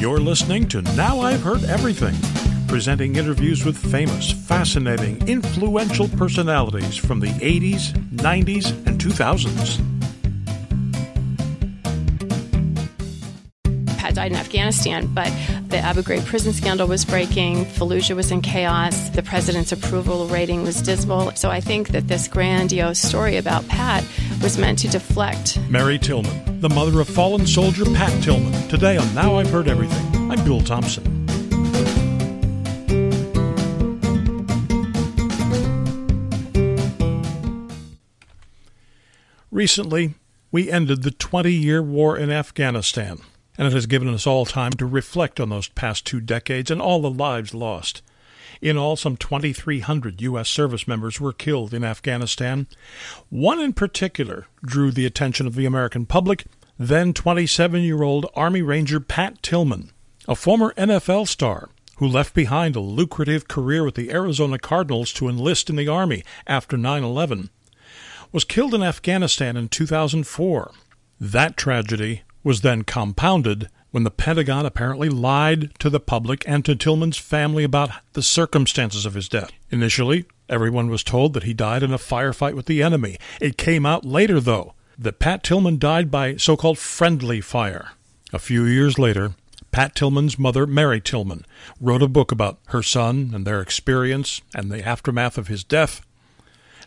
You're listening to Now I've Heard Everything, presenting interviews with famous, fascinating, influential personalities from the 80s, 90s, and 2000s. Died in Afghanistan, but the Abu Ghraib prison scandal was breaking. Fallujah was in chaos. The president's approval rating was dismal. So I think that this grandiose story about Pat was meant to deflect. Mary Tillman, the mother of fallen soldier Pat Tillman. Today on Now I've Heard Everything, I'm Bill Thompson. Recently, we ended the 20 year war in Afghanistan, and it has given us all time to reflect on those past two decades and all the lives lost. In all, some 2,300 U.S. service members were killed in Afghanistan. One in particular drew the attention of the American public then 27 year old Army Ranger Pat Tillman, a former NFL star who left behind a lucrative career with the Arizona Cardinals to enlist in the Army after 9 11, was killed in Afghanistan in 2004. That tragedy was then compounded when the Pentagon apparently lied to the public and to Tillman's family about the circumstances of his death. Initially, everyone was told that he died in a firefight with the enemy. It came out later, though, that Pat Tillman died by so called friendly fire. A few years later, Pat Tillman's mother, Mary Tillman, wrote a book about her son and their experience and the aftermath of his death.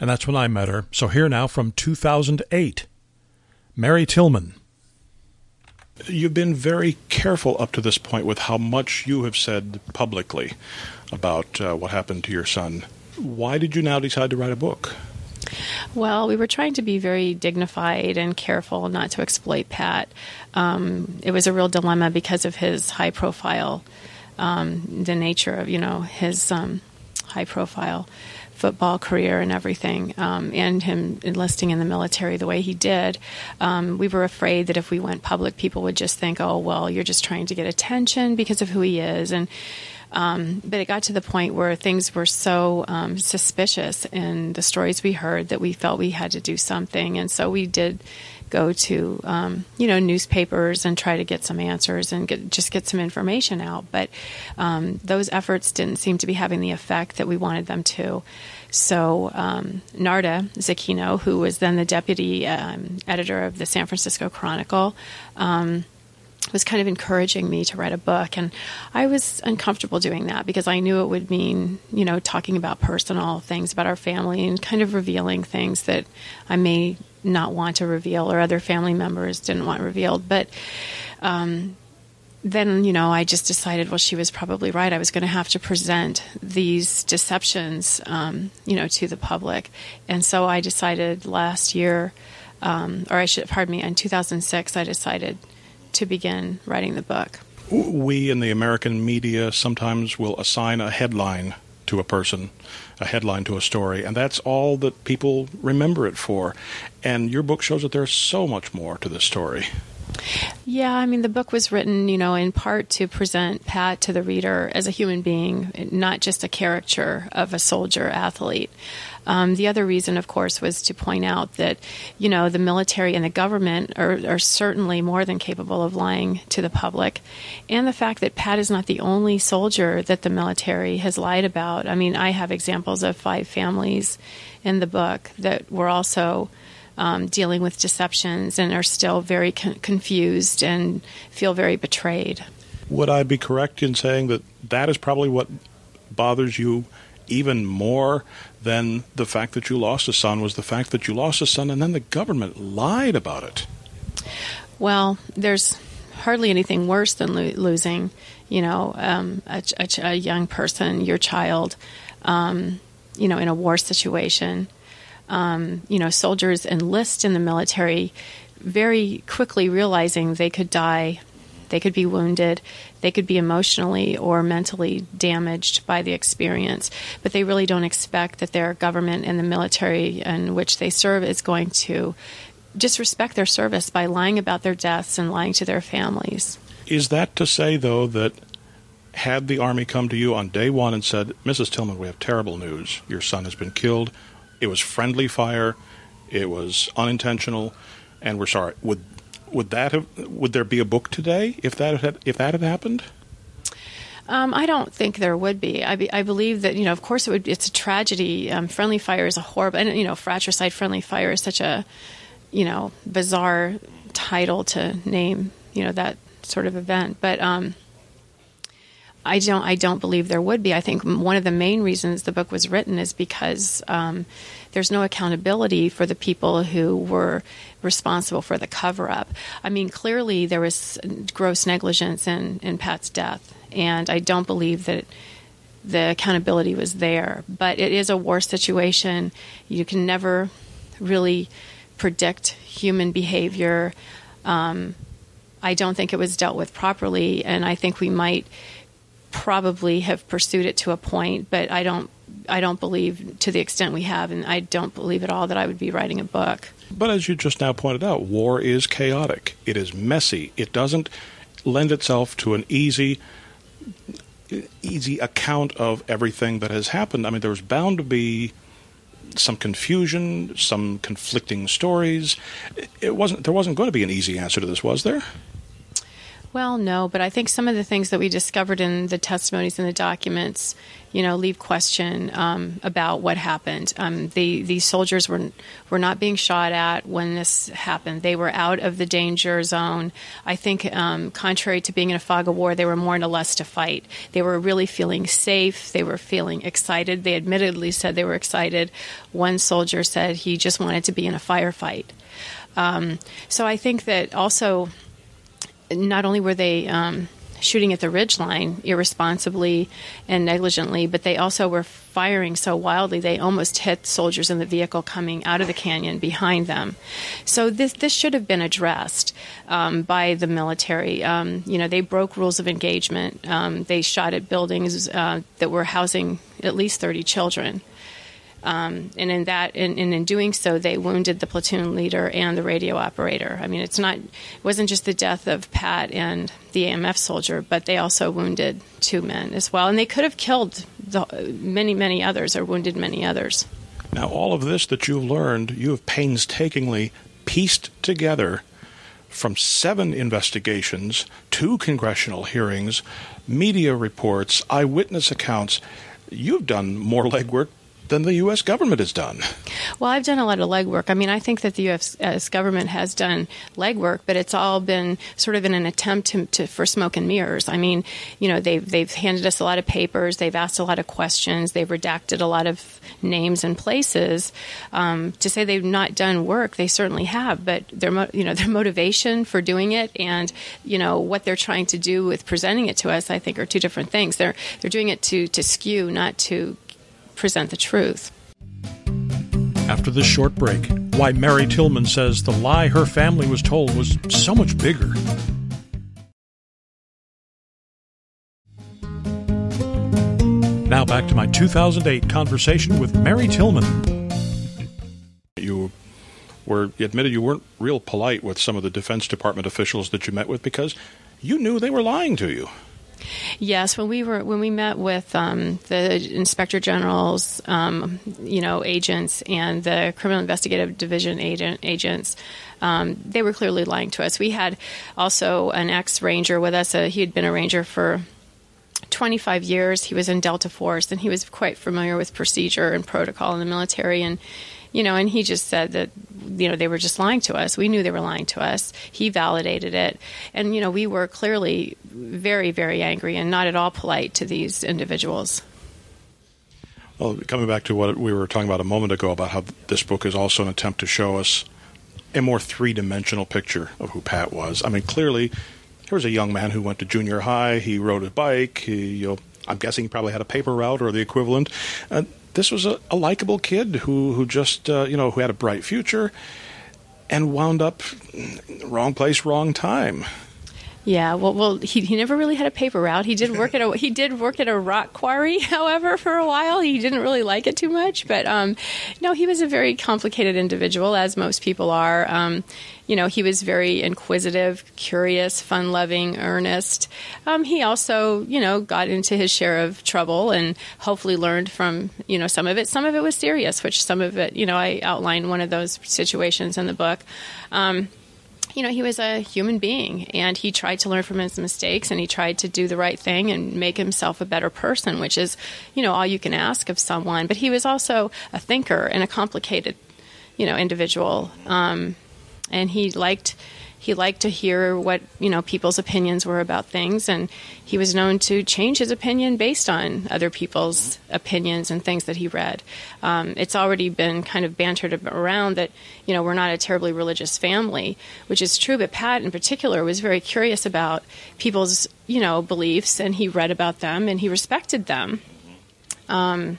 And that's when I met her. So here now from 2008, Mary Tillman. You've been very careful up to this point with how much you have said publicly about uh, what happened to your son. Why did you now decide to write a book? Well, we were trying to be very dignified and careful not to exploit Pat. Um, it was a real dilemma because of his high profile, um, the nature of, you know, his um, high profile football career and everything, um, and him enlisting in the military the way he did, um, we were afraid that if we went public, people would just think, "Oh, well, you're just trying to get attention because of who he is," and um, but it got to the point where things were so um, suspicious in the stories we heard that we felt we had to do something. And so we did go to, um, you know, newspapers and try to get some answers and get, just get some information out. But um, those efforts didn't seem to be having the effect that we wanted them to. So um, Narda Zacchino, who was then the deputy um, editor of the San Francisco Chronicle, was kind of encouraging me to write a book and I was uncomfortable doing that because I knew it would mean, you know, talking about personal things about our family and kind of revealing things that I may not want to reveal or other family members didn't want revealed. But um, then, you know, I just decided, well, she was probably right. I was going to have to present these deceptions, um, you know, to the public. And so I decided last year, um, or I should, pardon me, in 2006, I decided to begin writing the book. We in the American media sometimes will assign a headline to a person, a headline to a story, and that's all that people remember it for. And your book shows that there's so much more to the story. Yeah, I mean, the book was written, you know, in part to present Pat to the reader as a human being, not just a caricature of a soldier athlete. Um, the other reason, of course, was to point out that, you know, the military and the government are, are certainly more than capable of lying to the public. And the fact that Pat is not the only soldier that the military has lied about. I mean, I have examples of five families in the book that were also um, dealing with deceptions and are still very con- confused and feel very betrayed. Would I be correct in saying that that is probably what bothers you even more than the fact that you lost a son was the fact that you lost a son and then the government lied about it? Well, there's hardly anything worse than lo- losing, you know, um, a, a, a, young person, your child, um, you know, in a war situation um, you know, soldiers enlist in the military very quickly realizing they could die, they could be wounded, they could be emotionally or mentally damaged by the experience, but they really don't expect that their government and the military in which they serve is going to disrespect their service by lying about their deaths and lying to their families. Is that to say, though, that had the Army come to you on day one and said, Mrs. Tillman, we have terrible news. Your son has been killed. It was friendly fire. It was unintentional, and we're sorry. Would would that have would there be a book today if that had if that had happened? Um, I don't think there would be. I, be, I believe that you know, of course, it would. It's a tragedy. Um, friendly fire is a horrible, and you know, fratricide friendly fire is such a, you know, bizarre title to name. You know that sort of event, but um, I don't. I don't believe there would be. I think one of the main reasons the book was written is because um, there's no accountability for the people who were responsible for the cover up. I mean, clearly there was gross negligence in in Pat's death and I don't believe that the accountability was there. But it is a war situation. You can never really predict human behavior. Um, I don't think it was dealt with properly, and I think we might probably have pursued it to a point, but I don't. I don't believe to the extent we have, and I don't believe at all that I would be writing a book. But as you just now pointed out, war is chaotic. It is messy. It doesn't lend itself to an easy easy account of everything that has happened. I mean, there was bound to be some confusion, some conflicting stories. It wasn't there wasn't going to be an easy answer to this, was there? Well, no, but I think some of the things that we discovered in the testimonies and the documents, you know, leave question um, about what happened. Um, the, these soldiers were were not being shot at when this happened. They were out of the danger zone. I think, um, contrary to being in a fog of war, they were more in a lust to fight. They were really feeling safe. They were feeling excited. They admittedly said they were excited. One soldier said he just wanted to be in a firefight. Um, so I think that also not only were they um, shooting at the ridge line irresponsibly and negligently, but they also were firing so wildly they almost hit soldiers in the vehicle coming out of the canyon behind them. So this this should have been addressed um, by the military. Um, you know, they broke rules of engagement. Um, they shot at buildings uh, that were housing at least 30 children. Um, and in that, and, and, in doing so, they wounded the platoon leader and the radio operator. I mean, it's not, it wasn't just the death of Pat and the AMF soldier, but they also wounded two men as well, and they could have killed the, many, many others or wounded many others. Now, all of this that you've learned, you have painstakingly pieced together from seven investigations, two congressional hearings, media reports, eyewitness accounts. You've done more legwork than the U.S. government has done. Well, I've done a lot of legwork. I mean, I think that the U.S. government has done legwork, but it's all been sort of in an attempt to, to, for smoke and mirrors. I mean, you know, they've they've handed us a lot of papers, they've asked a lot of questions, they've redacted a lot of names and places. Um, to say they've not done work, they certainly have, but their you know their motivation for doing it and you know what they're trying to do with presenting it to us, I think, are two different things. They're they're doing it to to skew, not to present the truth. After this short break, why Mary Tillman says the lie her family was told was so much bigger. Now back to my 2008 conversation with Mary Tillman. You were you admitted you weren't real polite with some of the Defense Department officials that you met with because you knew they were lying to you. Yes, when we were when we met with um, the inspector generals, um, you know, agents and the criminal investigative division agent agents, um, they were clearly lying to us. We had also an ex ranger with us. Uh, he had been a ranger for 25 years. He was in Delta Force, and he was quite familiar with procedure and protocol in the military. And you know, and he just said that, you know, they were just lying to us. We knew they were lying to us. He validated it. And, you know, we were clearly very, very angry and not at all polite to these individuals. Well, coming back to what we were talking about a moment ago about how this book is also an attempt to show us a more three dimensional picture of who Pat was. I mean, clearly, here was a young man who went to junior high. He rode a bike. He, you know, I'm guessing he probably had a paper route or the equivalent. Uh, this was a, a likable kid who who just uh, you know who had a bright future, and wound up wrong place, wrong time. Yeah, well, well, he, he never really had a paper route. He did work at a he did work at a rock quarry, however, for a while. He didn't really like it too much, but um, no, he was a very complicated individual, as most people are. Um, you know, he was very inquisitive, curious, fun-loving, earnest. Um, he also, you know, got into his share of trouble and hopefully learned from you know some of it. Some of it was serious, which some of it, you know, I outline one of those situations in the book. Um, you know, he was a human being and he tried to learn from his mistakes and he tried to do the right thing and make himself a better person, which is, you know, all you can ask of someone. But he was also a thinker and a complicated, you know, individual. Um, and he liked he liked to hear what you know people's opinions were about things, and he was known to change his opinion based on other people's opinions and things that he read. Um, it's already been kind of bantered around that you know we're not a terribly religious family, which is true. But Pat, in particular, was very curious about people's you know beliefs, and he read about them and he respected them. Um,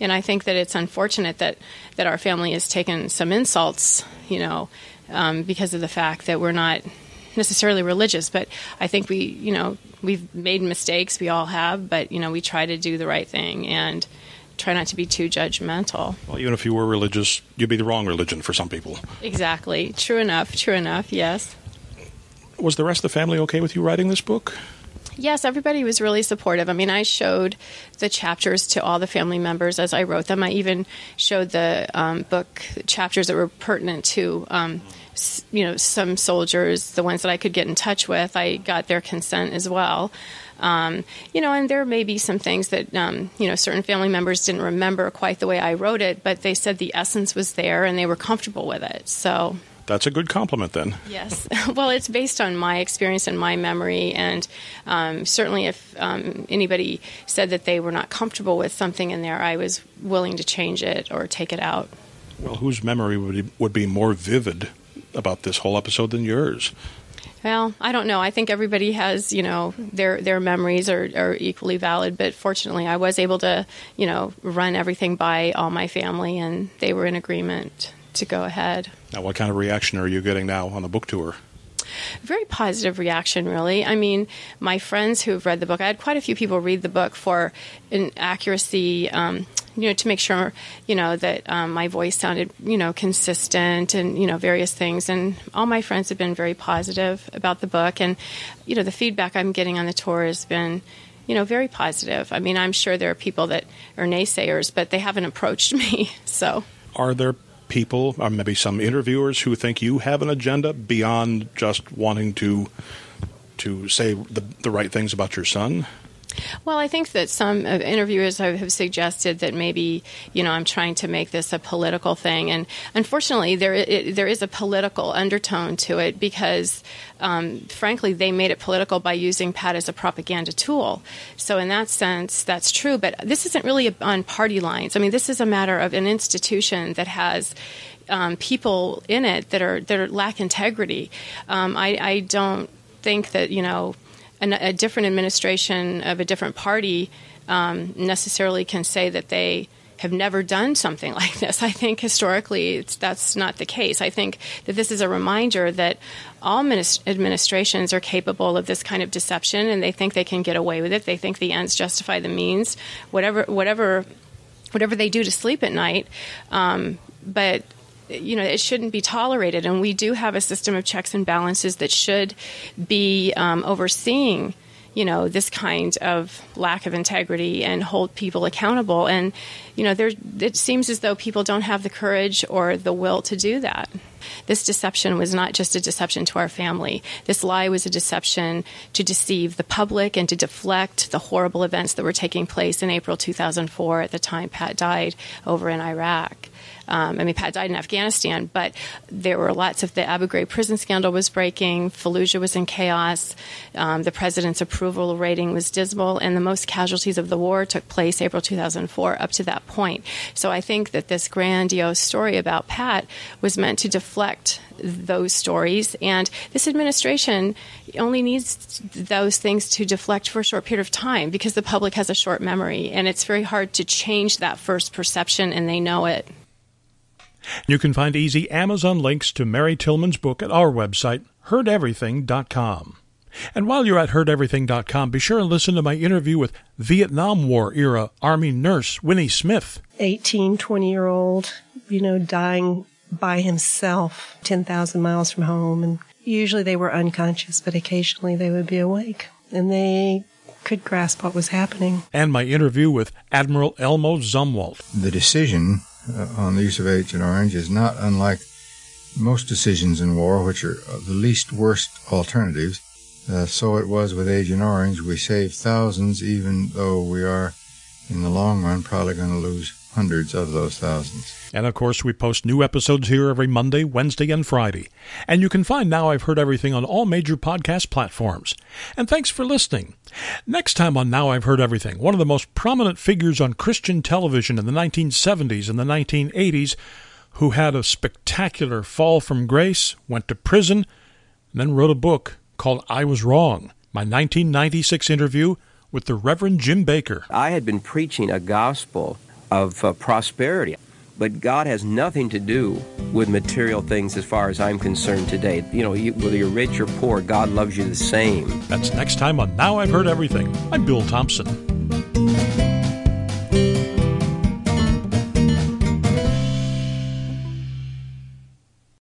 and I think that it's unfortunate that that our family has taken some insults, you know, um, because of the fact that we're not necessarily religious, but I think we, you know, we've made mistakes. We all have, but you know, we try to do the right thing and try not to be too judgmental. Well, even if you were religious, you'd be the wrong religion for some people. Exactly. True enough. True enough. Yes. Was the rest of the family okay with you writing this book? Yes, everybody was really supportive. I mean, I showed the chapters to all the family members as I wrote them. I even showed the um, book chapters that were pertinent to. Um, you know, some soldiers, the ones that I could get in touch with, I got their consent as well. Um, you know, and there may be some things that, um, you know, certain family members didn't remember quite the way I wrote it, but they said the essence was there and they were comfortable with it. So that's a good compliment then. Yes. well, it's based on my experience and my memory. And um, certainly, if um, anybody said that they were not comfortable with something in there, I was willing to change it or take it out. Well, whose memory would be, would be more vivid about this whole episode than yours? Well, I don't know. I think everybody has, you know, their their memories are, are equally valid. But fortunately, I was able to, you know, run everything by all my family, and they were in agreement to go ahead. Now, what kind of reaction are you getting now on the book tour? very positive reaction, really. I mean, my friends who've read the book, I had quite a few people read the book for an accuracy, um, you know, to make sure, you know, that um, my voice sounded, you know, consistent and, you know, various things. And all my friends have been very positive about the book. And, you know, the feedback I'm getting on the tour has been, you know, very positive. I mean, I'm sure there are people that are naysayers, but they haven't approached me. So, are there people, or maybe some interviewers who think you have an agenda beyond just wanting to to say the, the right things about your son? Well, I think that some interviewers have suggested that maybe you know I'm trying to make this a political thing, and unfortunately, there it, there is a political undertone to it because, um, frankly, they made it political by using Pat as a propaganda tool. So, in that sense, that's true. But this isn't really on party lines. I mean, this is a matter of an institution that has. Um, people in it that are that are lack integrity. Um, I, I don't think that you know a, a different administration of a different party um, necessarily can say that they have never done something like this. I think historically that's not the case. I think that this is a reminder that all administrations are capable of this kind of deception and they think they can get away with it. They think the ends justify the means, whatever, whatever, whatever they do to sleep at night. Um, but you know, it shouldn't be tolerated. And we do have a system of checks and balances that should be um, overseeing, you know, this kind of lack of integrity and hold people accountable. And, you know, there, it seems as though people don't have the courage or the will to do that. This deception was not just a deception to our family. This lie was a deception to deceive the public and to deflect the horrible events that were taking place in April 2004 at the time Pat died over in Iraq. Um, I mean, Pat died in Afghanistan, but there were lots of the Abu Ghraib prison scandal was breaking. Fallujah was in chaos. Um, the president's approval rating was dismal, and the most casualties of the war took place April 2004 up to that point. So I think that this grandiose story about Pat was meant to deflect those stories, and this administration only needs those things to deflect for a short period of time because the public has a short memory, and it's very hard to change that first perception, and they know it. You can find easy Amazon links to Mary Tillman's book at our website, heardeverything.com. And while you're at heardeverything.com, be sure and listen to my interview with Vietnam War era Army nurse Winnie Smith. 18, 20 year old, you know, dying by himself 10,000 miles from home. And usually they were unconscious, but occasionally they would be awake. And they could grasp what was happening. And my interview with Admiral Elmo Zumwalt. The decision on the use of Agent Orange is not unlike most decisions in war, which are the least worst alternatives. Uh, so it was with Agent Orange. We saved thousands, even though we are, in the long run, probably going to lose hundreds of those thousands. And of course, we post new episodes here every Monday, Wednesday, and Friday. And you can find Now I've Heard Everything on all major podcast platforms. And thanks for listening. Next time on Now I've Heard Everything, one of the most prominent figures on Christian television in the 1970s and the 1980s who had a spectacular fall from grace, went to prison, and then wrote a book called I Was Wrong, my 1996 interview with the Reverend Jim Bakker. I had been preaching a gospel of uh, prosperity. But God has nothing to do with material things as far as I'm concerned today. You know, you, whether you're rich or poor, God loves you the same. That's next time on Now I've Heard Everything. I'm Bill Thompson.